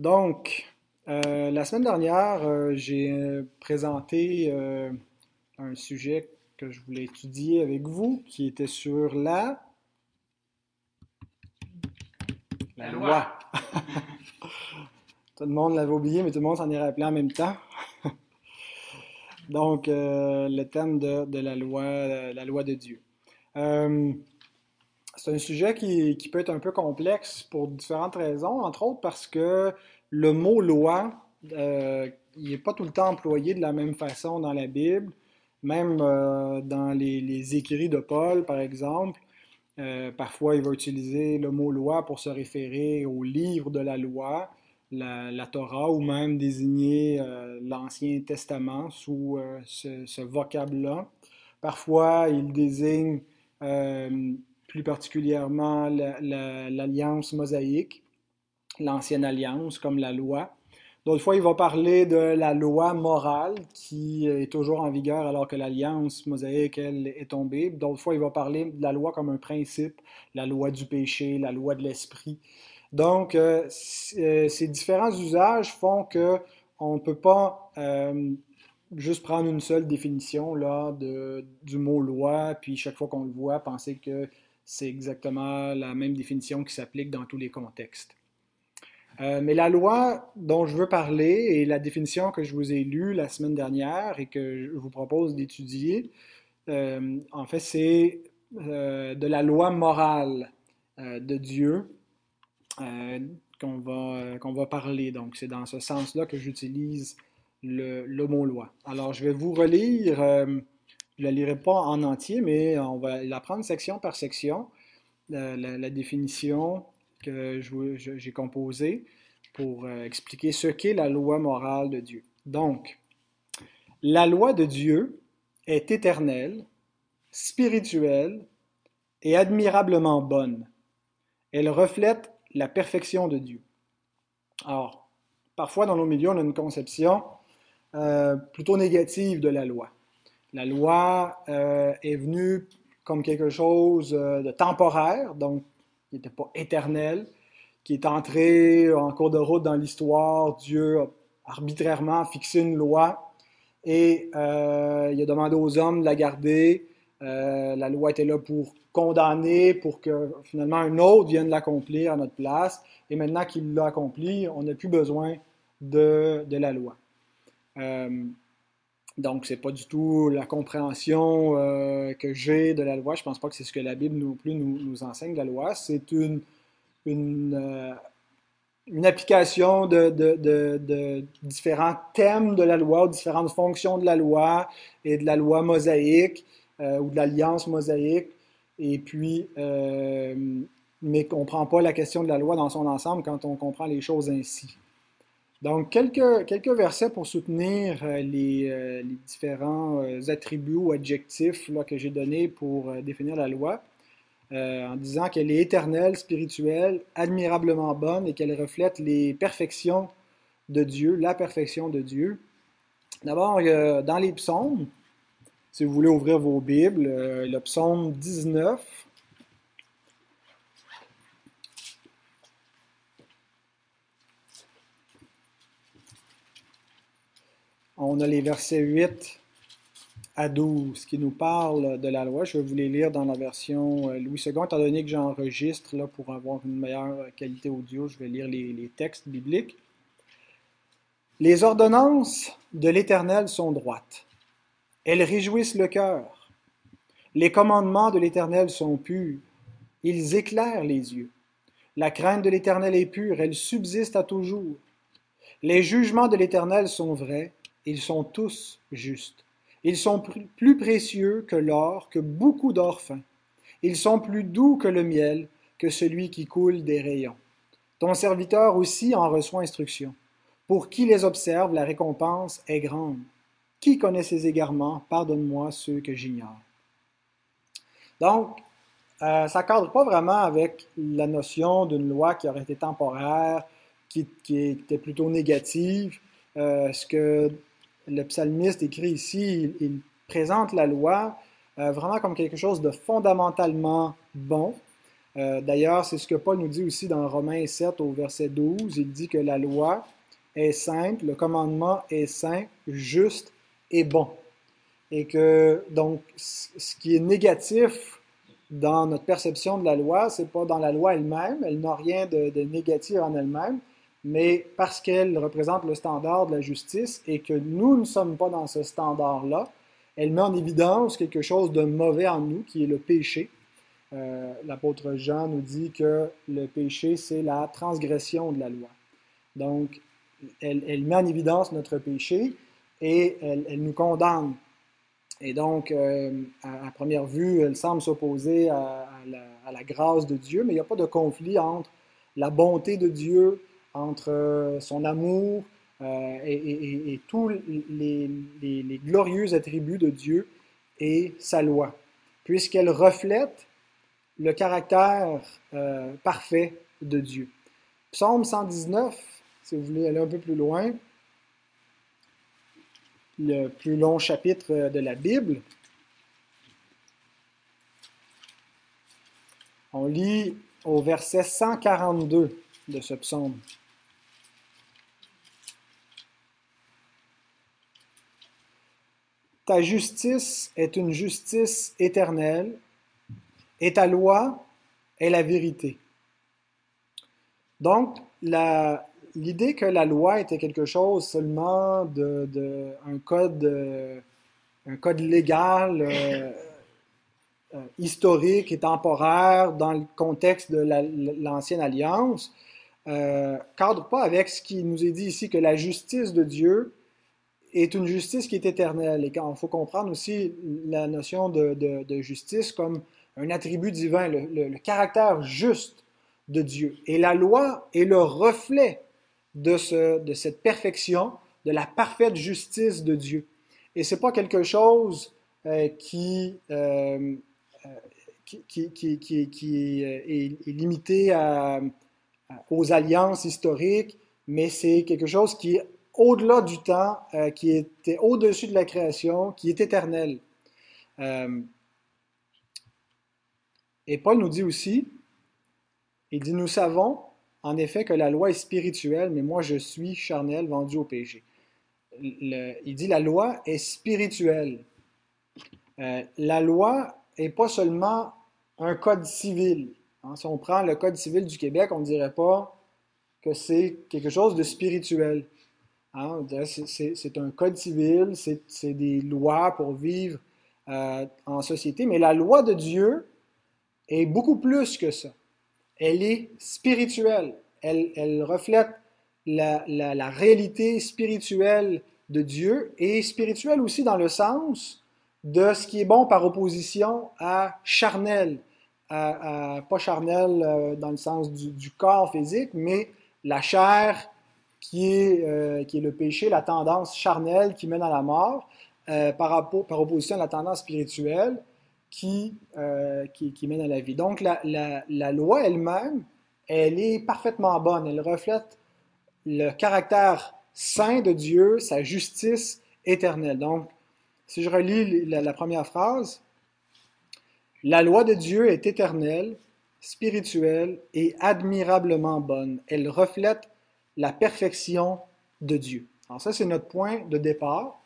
Donc, euh, la semaine dernière, euh, j'ai euh, présenté un sujet que je voulais étudier avec vous, qui était sur la... La loi. tout le monde l'avait oublié, mais tout le monde s'en est rappelé en même temps. Donc, le thème de, la loi, la loi de Dieu. C'est un sujet qui, peut être un peu complexe pour différentes raisons, entre autres parce que le mot loi, euh, il n'est pas tout le temps employé de la même façon dans la Bible, même euh, dans les, écrits de Paul, par exemple. Euh, parfois, il va utiliser le mot loi pour se référer au livre de la loi, la, Torah, ou même désigner l'Ancien Testament sous ce, vocable-là. Parfois, il désigne plus particulièrement l'alliance mosaïque l'ancienne alliance, comme la loi. D'autres fois, il va parler de la loi morale qui est toujours en vigueur alors que l'alliance mosaïque, elle, est tombée. D'autres fois, il va parler de la loi comme un principe, la loi du péché, la loi de l'esprit. Donc, euh, euh, ces différents usages font que on ne peut pas euh, juste prendre une seule définition là, du mot loi, puis chaque fois qu'on le voit, penser que c'est exactement la même définition qui s'applique dans tous les contextes. Euh, mais la loi dont je veux parler et la définition que je vous ai lue la semaine dernière et que je vous propose d'étudier, euh, en fait, c'est euh, de la loi morale de Dieu qu'on va, va parler. Donc, c'est dans ce sens-là que j'utilise le, mot loi. Alors, je vais vous relire, je ne la lirai pas en entier, mais on va la prendre section par section, la, définition, que j'ai composé pour euh, expliquer ce qu'est la loi morale de Dieu. Donc, la loi de Dieu est éternelle, spirituelle et admirablement bonne. Elle reflète la perfection de Dieu. Alors, parfois dans nos milieux, on a une conception euh, plutôt négative de la loi. La loi euh, est venue comme quelque chose de temporaire, donc qui n'était pas éternel, qui est entré en cours de route dans l'histoire. Dieu a arbitrairement fixé une loi et euh, il a demandé aux hommes de la garder. Euh, la loi était là pour condamner, pour que finalement un autre vienne l'accomplir à notre place. Et maintenant qu'il l'a accompli, on n'a plus besoin de, la loi. Euh, donc, c'est pas du tout la compréhension euh, que j'ai de la loi. Je pense pas que c'est ce que la Bible non plus nous, enseigne de la loi. C'est une, euh, application de, différents thèmes de la loi, différentes fonctions de la loi et de la loi mosaïque euh, ou de l'alliance mosaïque. Et puis, mais on ne comprend pas la question de la loi dans son ensemble quand on comprend les choses ainsi. Donc, quelques, quelques versets pour soutenir euh, les, euh, les différents euh, attributs ou adjectifs là, que j'ai donnés pour définir la loi, en disant qu'elle est éternelle, spirituelle, admirablement bonne et qu'elle reflète les perfections de Dieu, la perfection de Dieu. D'abord, dans les psaumes, si vous voulez ouvrir vos Bibles, le psaume 19, on a les versets 8 à 12 qui nous parlent de la loi. Je vais vous les lire dans la version euh, Louis II, étant donné que j'enregistre là, pour avoir une meilleure qualité audio, je vais lire les textes bibliques. Les ordonnances de l'Éternel sont droites. Elles réjouissent le cœur. Les commandements de l'Éternel sont purs. Ils éclairent les yeux. La crainte de l'Éternel est pure, elle subsiste à toujours. Les jugements de l'Éternel sont vrais, ils sont tous justes. Ils sont plus précieux que l'or, que beaucoup d'or fin. Ils sont plus doux que le miel, que celui qui coule des rayons. Ton serviteur aussi en reçoit instruction. Pour qui les observe, la récompense est grande. Qui connaît ses égarements, pardonne-moi ceux que j'ignore. Donc, euh, ça ne cadre pas vraiment avec la notion d'une loi qui aurait été temporaire, qui, était plutôt négative. Euh, ce que le psalmiste écrit ici, il, présente la loi euh, vraiment comme quelque chose de fondamentalement bon. Euh, d'ailleurs, c'est ce que Paul nous dit aussi dans Romains 7 au verset 12. Il dit que la loi est simple, le commandement est saint, juste et bon. Et que donc ce qui est négatif dans notre perception de la loi, c'est pas dans la loi elle-même, elle, n'a rien de, de négatif en elle-même, mais parce qu'elle représente le standard de la justice et que nous ne sommes pas dans ce standard-là, elle met en évidence quelque chose de mauvais en nous, qui est le péché. Euh, L'apôtre Jean nous dit que le péché, c'est la transgression de la loi. Donc, elle, met en évidence notre péché et elle, nous condamne. Et donc, euh, à, première vue, elle semble s'opposer à, la grâce de Dieu, mais il n'y a pas de conflit entre la bonté de Dieu, entre son amour euh, et, tous les, glorieux attributs de Dieu et sa loi, puisqu'elle reflète le caractère euh, parfait de Dieu. Psaume 119, si vous voulez aller un peu plus loin, le plus long chapitre de la Bible, on lit au verset 142 de ce psaume. Ta justice est une justice éternelle, et ta loi est la vérité. Donc, l'idée que la loi était quelque chose seulement de, un code, un code légal, euh, euh, historique et temporaire dans le contexte de l'ancienne alliance, euh, cadre pas avec ce qui nous est dit ici que la justice de Dieu est une justice qui est éternelle. Et il faut comprendre aussi la notion de, justice comme un attribut divin, le, caractère juste de Dieu. Et la loi est le reflet de, ce, de cette perfection, de la parfaite justice de Dieu. Et ce n'est pas quelque chose euh, qui, euh, euh, qui, qui, qui, est, limité aux alliances historiques, mais c'est quelque chose qui au-delà du temps, euh, qui était au-dessus de la création, qui est éternel. Euh, et Paul nous dit aussi, il dit, nous savons en effet que la loi est spirituelle, mais moi je suis charnel, vendu au péché. il dit, la loi est spirituelle. Euh, la loi n'est pas seulement un code civil. Hein, si on prend le code civil du Québec, on ne dirait pas que c'est quelque chose de spirituel. Hein, c'est un code civil, c'est des lois pour vivre euh, en société, mais la loi de Dieu est beaucoup plus que ça. Elle est spirituelle. Elle, reflète la, réalité spirituelle de Dieu et spirituelle aussi dans le sens de ce qui est bon par opposition à charnel. Pas charnel euh, dans le sens du, du corps physique, mais la chair qui est, euh, qui est le péché, la tendance charnelle qui mène à la mort, euh, par, opposition à la tendance spirituelle qui, euh, qui, qui, mène à la vie. Donc la, la, loi elle-même, elle est parfaitement bonne. Elle reflète le caractère saint de Dieu, sa justice éternelle. Donc, si je relis la première phrase, la loi de Dieu est éternelle, spirituelle et admirablement bonne. Elle reflète la perfection de Dieu. Alors ça, c'est notre point de départ.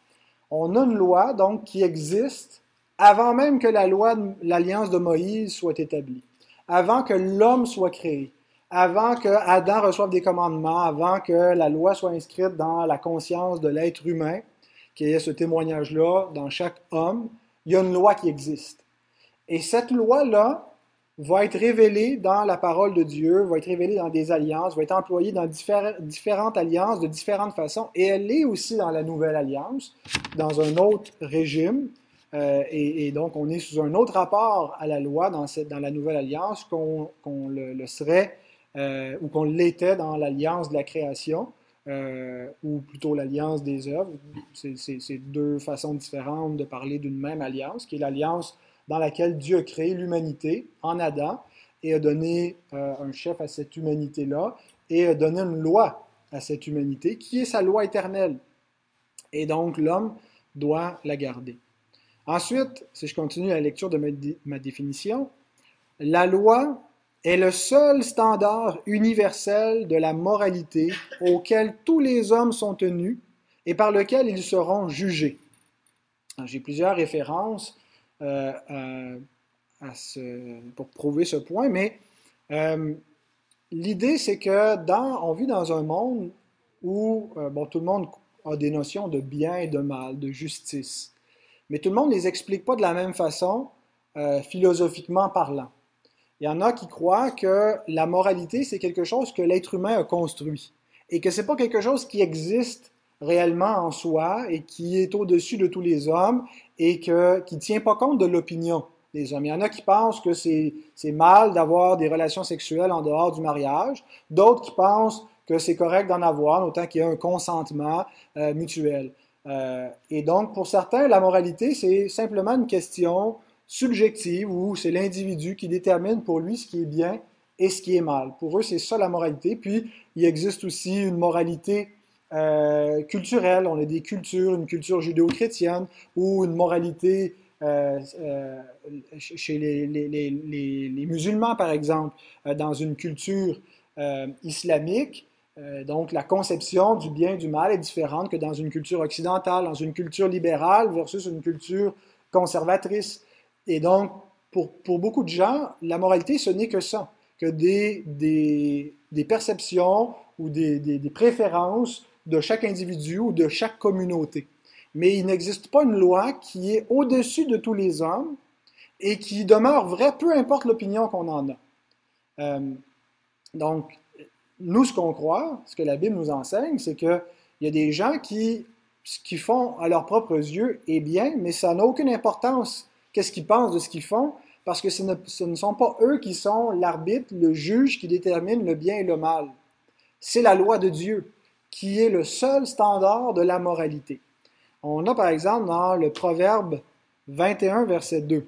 On a une loi, donc, qui existe avant même que la loi, l'alliance de Moïse soit établie, avant que l'homme soit créé, avant que Adam reçoive des commandements, avant que la loi soit inscrite dans la conscience de l'être humain, qu'il y ait ce témoignage-là dans chaque homme, il y a une loi qui existe. Et cette loi-là, va être révélé dans la parole de Dieu, va être révélé dans des alliances, va être employé dans différentes alliances de différentes façons, et elle est aussi dans la nouvelle alliance, dans un autre régime, euh, et, donc on est sous un autre rapport à la loi dans, cette, dans la nouvelle alliance qu'on le, serait euh, ou qu'on l'était dans l'alliance de la création. Euh, ou plutôt l'alliance des œuvres. C'est deux façons différentes de parler d'une même alliance, qui est l'alliance dans laquelle Dieu a créé l'humanité en Adam et a donné euh, un chef à cette humanité-là et a donné une loi à cette humanité qui est sa loi éternelle. Et donc l'homme doit la garder. Ensuite, si je continue la lecture de ma, définition, la loi est le seul standard universel de la moralité auquel tous les hommes sont tenus et par lequel ils seront jugés. J'ai plusieurs références euh, pour prouver ce point, mais euh, l'idée c'est que dans, on vit dans un monde où euh, bon, tout le monde a des notions de bien et de mal, de justice, mais tout le monde ne les explique pas de la même façon, philosophiquement parlant. Il y en a qui croient que la moralité, c'est quelque chose que l'être humain a construit et que ce n'est pas quelque chose qui existe réellement en soi et qui est au-dessus de tous les hommes et que, qui ne tient pas compte de l'opinion des hommes. Il y en a qui pensent que c'est mal d'avoir des relations sexuelles en dehors du mariage, d'autres qui pensent que c'est correct d'en avoir, autant qu'il y ait un consentement euh, mutuel. Euh, et donc, pour certains, la moralité, c'est simplement une question subjective où c'est l'individu qui détermine pour lui ce qui est bien et ce qui est mal. Pour eux, c'est ça la moralité. Puis, il existe aussi une moralité euh. On a des cultures, une culture judéo-chrétienne ou une moralité euh, euh, chez les, musulmans, par exemple, dans une culture islamique. donc, la conception du bien et du mal est différente que dans une culture occidentale, dans une culture libérale versus une culture conservatrice. Et donc, pour, beaucoup de gens, la moralité, ce n'est que ça, que des, perceptions ou des, préférences de chaque individu ou de chaque communauté. Mais il n'existe pas une loi qui est au-dessus de tous les hommes et qui demeure vraie, peu importe l'opinion qu'on en a. Euh, donc, nous, ce qu'on croit, ce que la Bible nous enseigne, c'est qu'il y a des gens qui, ce qu'ils font à leurs propres yeux est bien, mais ça n'a aucune importance qu'est-ce qu'ils pensent de ce qu'ils font, parce que ce ne, sont pas eux qui sont l'arbitre, le juge qui détermine le bien et le mal. C'est la loi de Dieu qui est le seul standard de la moralité. On a par exemple dans le Proverbe 21, verset 2,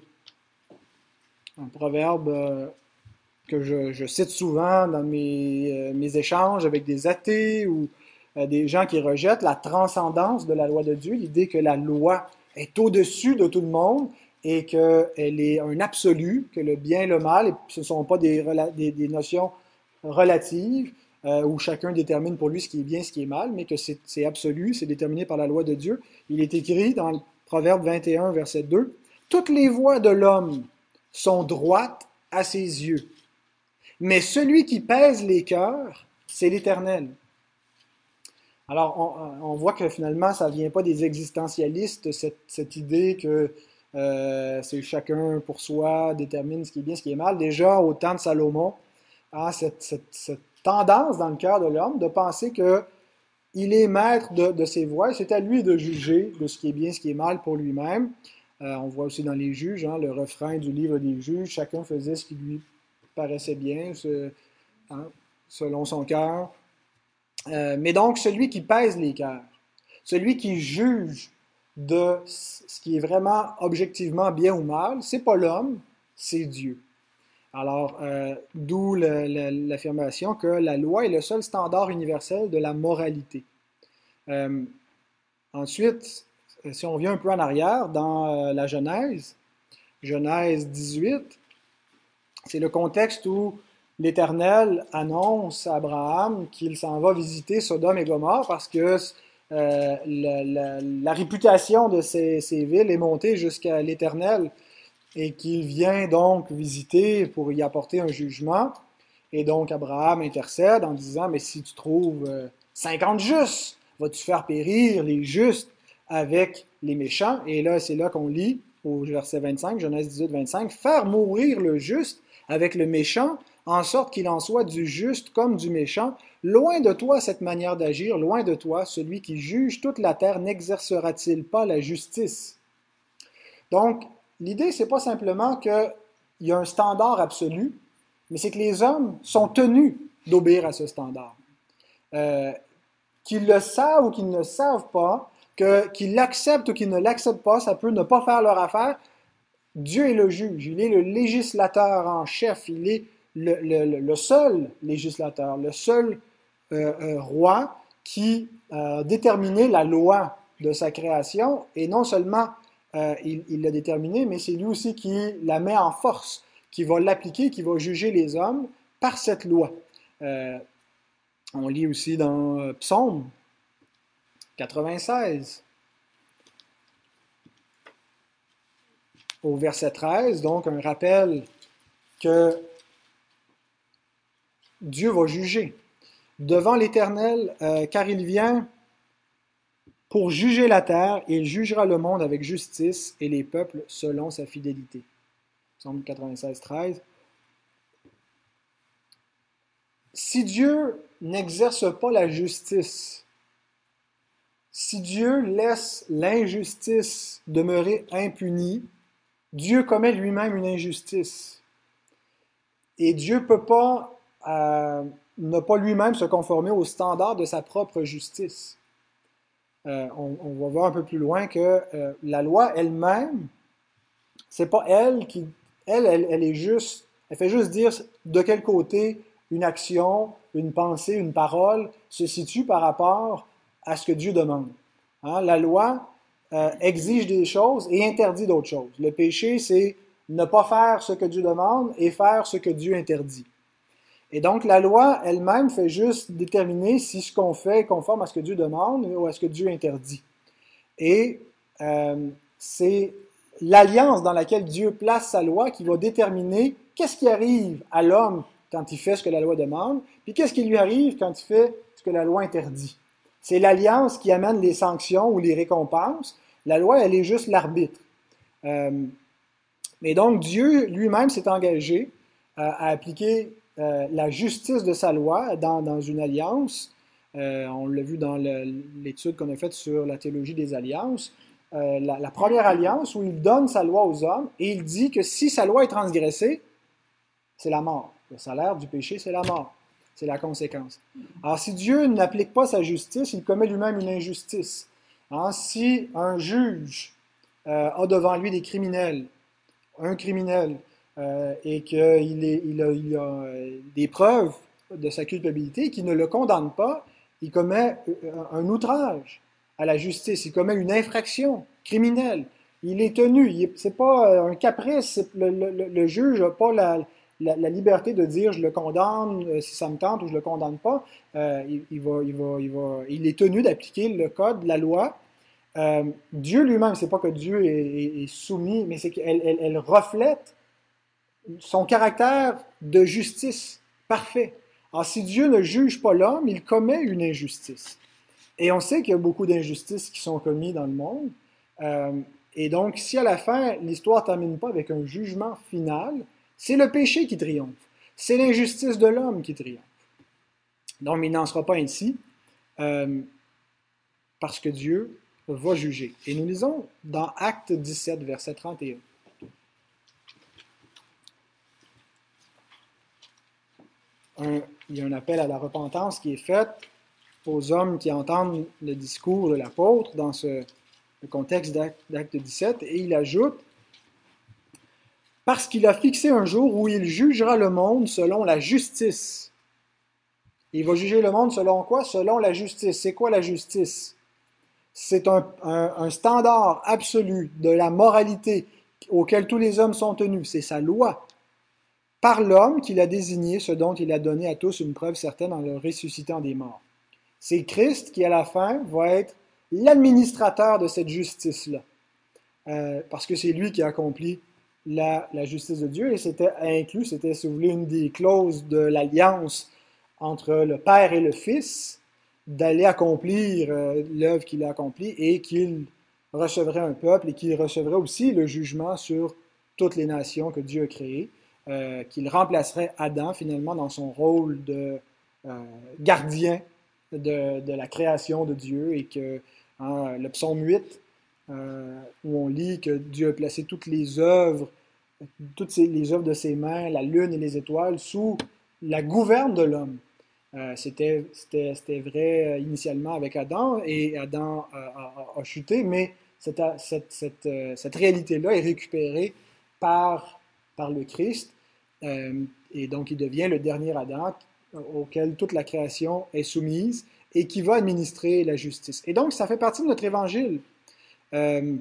un proverbe euh, que je, cite souvent dans mes, euh, mes, échanges avec des athées ou euh, des gens qui rejettent la transcendance de la loi de Dieu, l'idée que la loi est au-dessus de tout le monde et qu'elle est un absolu, que le bien et le mal, ce ne sont pas des, notions relatives euh, où chacun détermine pour lui ce qui est bien, ce qui est mal, mais que c'est absolu, c'est déterminé par la loi de Dieu. Il est écrit dans le Proverbe 21, verset 2, Toutes les voies de l'homme sont droites à ses yeux, mais celui qui pèse les cœurs, c'est l'Éternel. Alors, on, voit que finalement, ça ne vient pas des existentialistes, cette, cette idée que euh, c'est chacun pour soi détermine ce qui est bien, ce qui est mal. Déjà, au temps de Salomon, a cette, tendance dans le cœur de l'homme de penser que il est maître de, ses voies, c'est à lui de juger de ce qui est bien, ce qui est mal pour lui-même. Euh, on voit aussi dans les juges, hein, le refrain du livre des juges, chacun faisait ce qui lui paraissait bien, hein, selon son cœur. Euh, mais donc, celui qui pèse les cœurs, celui qui juge de ce qui est vraiment objectivement bien ou mal, c'est pas l'homme, c'est Dieu. Alors, euh, d'où l'affirmation que la loi est le seul standard universel de la moralité. Euh, ensuite, si on vient un peu en arrière, dans euh, la Genèse, Genèse 18, c'est le contexte où l'Éternel annonce à Abraham qu'il s'en va visiter Sodome et Gomorre parce que euh, la, réputation de ces, villes est montée jusqu'à l'Éternel et qu'il vient donc visiter pour y apporter un jugement. Et donc Abraham intercède en disant, mais si tu trouves 50 euh, justes, vas-tu faire périr les justes avec les méchants? Et là, c'est là qu'on lit au verset 25, Genèse 18, 25, faire mourir le juste avec le méchant, en sorte qu'il en soit du juste comme du méchant. Loin de toi cette manière d'agir, loin de toi, celui qui juge toute la terre n'exercera-t-il pas la justice? Donc, l'idée, c'est pas simplement qu'il y a un standard absolu, mais c'est que les hommes sont tenus d'obéir à ce standard. Euh, qu'ils le savent ou qu'ils ne le savent pas, qu'ils l'acceptent ou qu'ils ne l'acceptent pas, ça peut ne pas faire leur affaire. Dieu est le juge, il est le législateur en chef, il est le, seul législateur, le seul euh, euh, roi qui a déterminé la loi de sa création, et non seulement euh, il l'a déterminé, mais c'est lui aussi qui la met en force, qui va l'appliquer, qui va juger les hommes par cette loi. Euh, on lit aussi dans euh, Psaume 96, au verset 13, donc un rappel que Dieu va juger devant l'Éternel, car il vient pour juger la terre, il jugera le monde avec justice et les peuples selon sa fidélité. Psaume 96, 13. Si Dieu n'exerce pas la justice, si Dieu laisse l'injustice demeurer impunie, Dieu commet lui-même une injustice. Et Dieu ne peut pas euh, ne pas lui-même se conformer aux standards de sa propre justice. Euh, on, va voir un peu plus loin que euh, la loi elle-même, c'est pas elle qui, elle, elle, est juste, elle fait juste dire de quel côté une action, une pensée, une parole se situe par rapport à ce que Dieu demande. Hein, la loi euh, exige des choses et interdit d'autres choses. Le péché, c'est ne pas faire ce que Dieu demande et faire ce que Dieu interdit. Et donc, la loi elle-même fait juste déterminer si ce qu'on fait est conforme à ce que Dieu demande ou à ce que Dieu interdit. Et euh, c'est l'alliance dans laquelle Dieu place sa loi qui va déterminer qu'est-ce qui arrive à l'homme quand il fait ce que la loi demande, puis qu'est-ce qui lui arrive quand il fait ce que la loi interdit. C'est l'alliance qui amène les sanctions ou les récompenses. La loi, elle est juste l'arbitre. Euh, mais donc, Dieu lui-même s'est engagé à appliquer euh, la justice de sa loi dans, une alliance. Euh, on l'a vu dans l'étude qu'on a faite sur la théologie des alliances. Euh, la, première alliance où il donne sa loi aux hommes et il dit que si sa loi est transgressée, c'est la mort. Le salaire du péché, c'est la mort. C'est la conséquence. Alors, si Dieu n'applique pas sa justice, il commet lui-même une injustice. Hein, si un juge a devant lui des criminels, un criminel euh, et qu'il il a, il euh, des preuves de sa culpabilité, qui ne le condamne pas, il commet euh, un outrage à la justice, il commet une infraction criminelle. Il est tenu, c'est pas un caprice, le, juge n'a pas la, liberté de dire je le condamne si ça me tente ou je le condamne pas. il, est tenu d'appliquer le code, la loi. Dieu lui-même, c'est pas que Dieu est, soumis, mais c'est qu'elle elle reflète son caractère de justice parfait. Alors, si Dieu ne juge pas l'homme, il commet une injustice. Et on sait qu'il y a beaucoup d'injustices qui sont commises dans le monde. Euh, et donc, si à la fin, l'histoire ne termine pas avec un jugement final, c'est le péché qui triomphe. C'est l'injustice de l'homme qui triomphe. Donc, il n'en sera pas ainsi, euh, parce que Dieu va juger. Et nous lisons dans Acte 17, verset 31. Il y a un appel à la repentance qui est fait aux hommes qui entendent le discours de l'apôtre dans ce contexte d'acte 17, et il ajoute, parce qu'il a fixé un jour où il jugera le monde selon la justice. Il va juger le monde selon quoi? Selon la justice. C'est quoi la justice? C'est un standard absolu de la moralité auquel tous les hommes sont tenus. C'est sa loi par l'homme qu'il a désigné, ce dont il a donné à tous une preuve certaine en le ressuscitant des morts. C'est Christ qui, à la fin, va être l'administrateur de cette justice-là. Euh, parce que c'est lui qui a accompli la, justice de Dieu et c'était inclus, c'était, si vous voulez, une des clauses de l'alliance entre le Père et le Fils, d'aller accomplir euh, l'œuvre qu'il a accomplie et qu'il recevrait un peuple et qu'il recevrait aussi le jugement sur toutes les nations que Dieu a créées. Euh, qu'il remplacerait Adam finalement dans son rôle de euh, gardien de, la création de Dieu et que hein, le psaume 8, euh, où on lit que Dieu a placé toutes les œuvres, toutes les œuvres de ses mains, la lune et les étoiles, sous la gouverne de l'homme. C'était vrai initialement avec Adam et Adam a, chuté, mais cette, cette, cette, cette réalité-là est récupérée par, par le Christ et donc, il devient le dernier Adam auquel toute la création est soumise et qui va administrer la justice. Et donc, ça fait partie de notre évangile euh,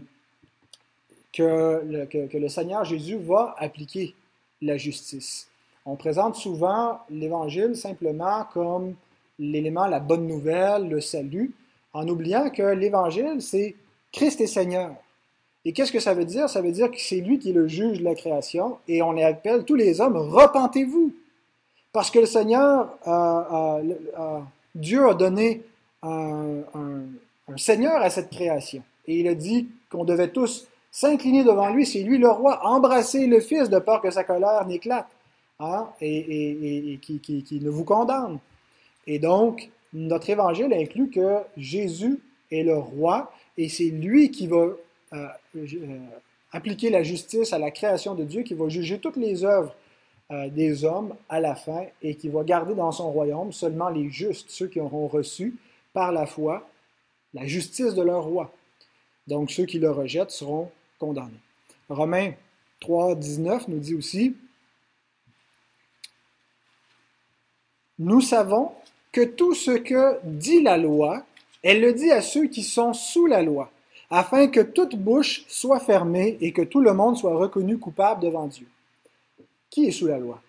que, le, que, le, Seigneur Jésus va appliquer la justice. On présente souvent l'Évangile simplement comme l'élément, la bonne nouvelle, le salut, en oubliant que l'Évangile, c'est Christ est Seigneur. Et qu'est-ce que ça veut dire? Ça veut dire que c'est lui qui est le juge de la création et on appelle tous les hommes, repentez-vous. Parce que le Seigneur, Dieu a donné un, Seigneur à cette création. Et il a dit qu'on devait tous s'incliner devant lui, c'est lui le roi, embrasser le Fils de peur que sa colère n'éclate hein, et, et, ne vous condamne. Et donc, notre évangile inclut que Jésus est le roi et c'est lui qui va euh, euh, appliquer la justice à la création de Dieu, qui va juger toutes les œuvres euh, des hommes à la fin et qui va garder dans son royaume seulement les justes, ceux qui auront reçu par la foi la justice de leur roi. Donc ceux qui le rejettent seront condamnés. Romains 3, 19 nous dit aussi, Nous savons que tout ce que dit la loi, elle le dit à ceux qui sont sous la loi, afin que toute bouche soit fermée et que tout le monde soit reconnu coupable devant Dieu. Qui est sous la loi?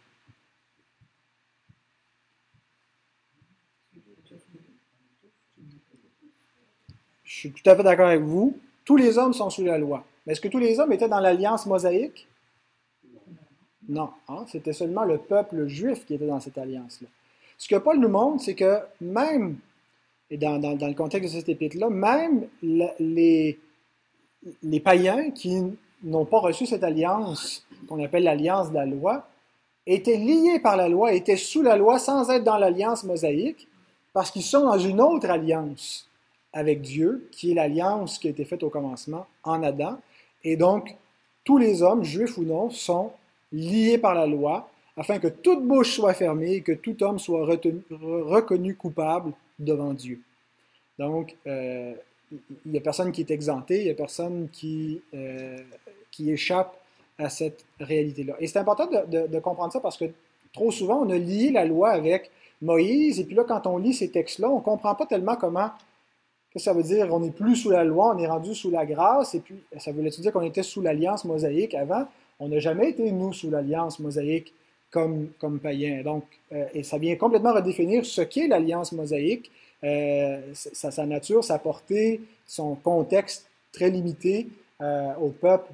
Je suis tout à fait d'accord avec vous. Tous les hommes sont sous la loi. Mais est-ce que tous les hommes étaient dans l'alliance mosaïque? Non. Hein? C'était seulement le peuple juif qui était dans cette alliance-là. Ce que Paul nous montre, c'est que même, et dans, le contexte de cette épître-là, même les, païens qui n'ont pas reçu cette alliance, qu'on appelle l'alliance de la loi, étaient liés par la loi, étaient sous la loi sans être dans l'alliance mosaïque, parce qu'ils sont dans une autre alliance avec Dieu, qui est l'alliance qui a été faite au commencement en Adam. Et donc, tous les hommes, juifs ou non, sont liés par la loi, afin que toute bouche soit fermée et que tout homme soit reconnu coupable devant Dieu. Donc, euh, il n'y a personne qui est exempté, il n'y a personne qui, euh, qui échappe à cette réalité-là. Et c'est important de, comprendre ça parce que trop souvent, on a lié la loi avec Moïse, et puis là, quand on lit ces textes-là, on ne comprend pas tellement comment, que ça veut dire, on n'est plus sous la loi, on est rendu sous la grâce, et puis ça voulait dire qu'on était sous l'alliance mosaïque avant? On n'a jamais été, nous, sous l'alliance mosaïque comme, comme païens. Donc, euh, et ça vient complètement redéfinir ce qu'est l'alliance mosaïque, euh, sa, nature, sa portée, son contexte très limité euh, au peuple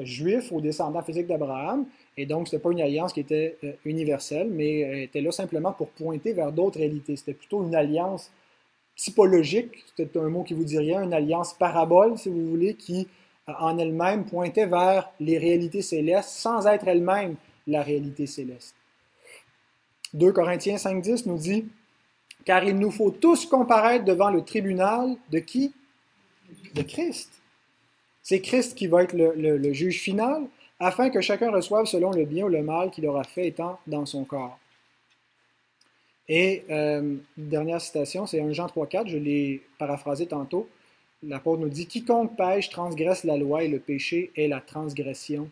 juif, aux descendants physiques d'Abraham. Et donc, ce n'était pas une alliance qui était universelle, mais était là simplement pour pointer vers d'autres réalités. C'était plutôt une alliance typologique, c'est un mot qui vous rien, une alliance parabole, si vous voulez, qui en elle-même pointait vers les réalités célestes sans être elle-même la réalité céleste. 2 Corinthiens 5.10 nous dit, car il nous faut tous comparaître devant le tribunal de qui? De Christ. C'est Christ qui va être le, juge final, afin que chacun reçoive selon le bien ou le mal qu'il aura fait étant dans son corps. Et euh, dernière citation, c'est 1 Jean 3.4, je l'ai paraphrasé tantôt. L'apôtre nous dit Quiconque pêche transgresse la loi et le péché est la transgression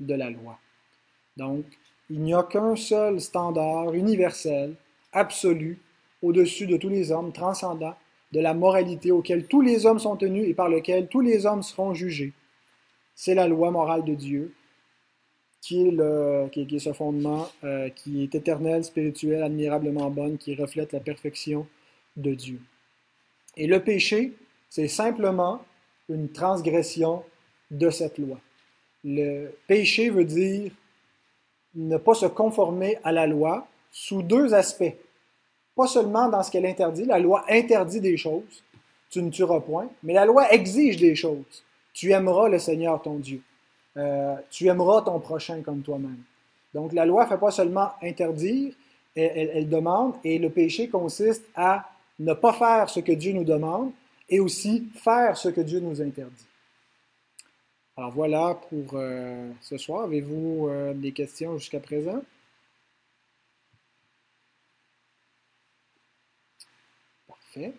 de la loi. Donc, il n'y a qu'un seul standard universel, absolu, au-dessus de tous les hommes, transcendant, de la moralité auquel tous les hommes sont tenus et par lequel tous les hommes seront jugés. C'est la loi morale de Dieu, qui est, le, qui est, ce fondement euh, qui est éternel, spirituel, admirablement bonne, qui reflète la perfection de Dieu. Et le péché, c'est simplement une transgression de cette loi. Le péché veut dire ne pas se conformer à la loi sous deux aspects. Pas seulement dans ce qu'elle interdit, la loi interdit des choses, tu ne tueras point, mais la loi exige des choses. Tu aimeras le Seigneur ton Dieu. Euh, tu aimeras ton prochain comme toi-même. Donc la loi ne fait pas seulement interdire, elle, demande, et le péché consiste à ne pas faire ce que Dieu nous demande et aussi faire ce que Dieu nous interdit. Alors voilà pour euh, ce soir. Avez-vous euh, des questions jusqu'à présent? Parfait.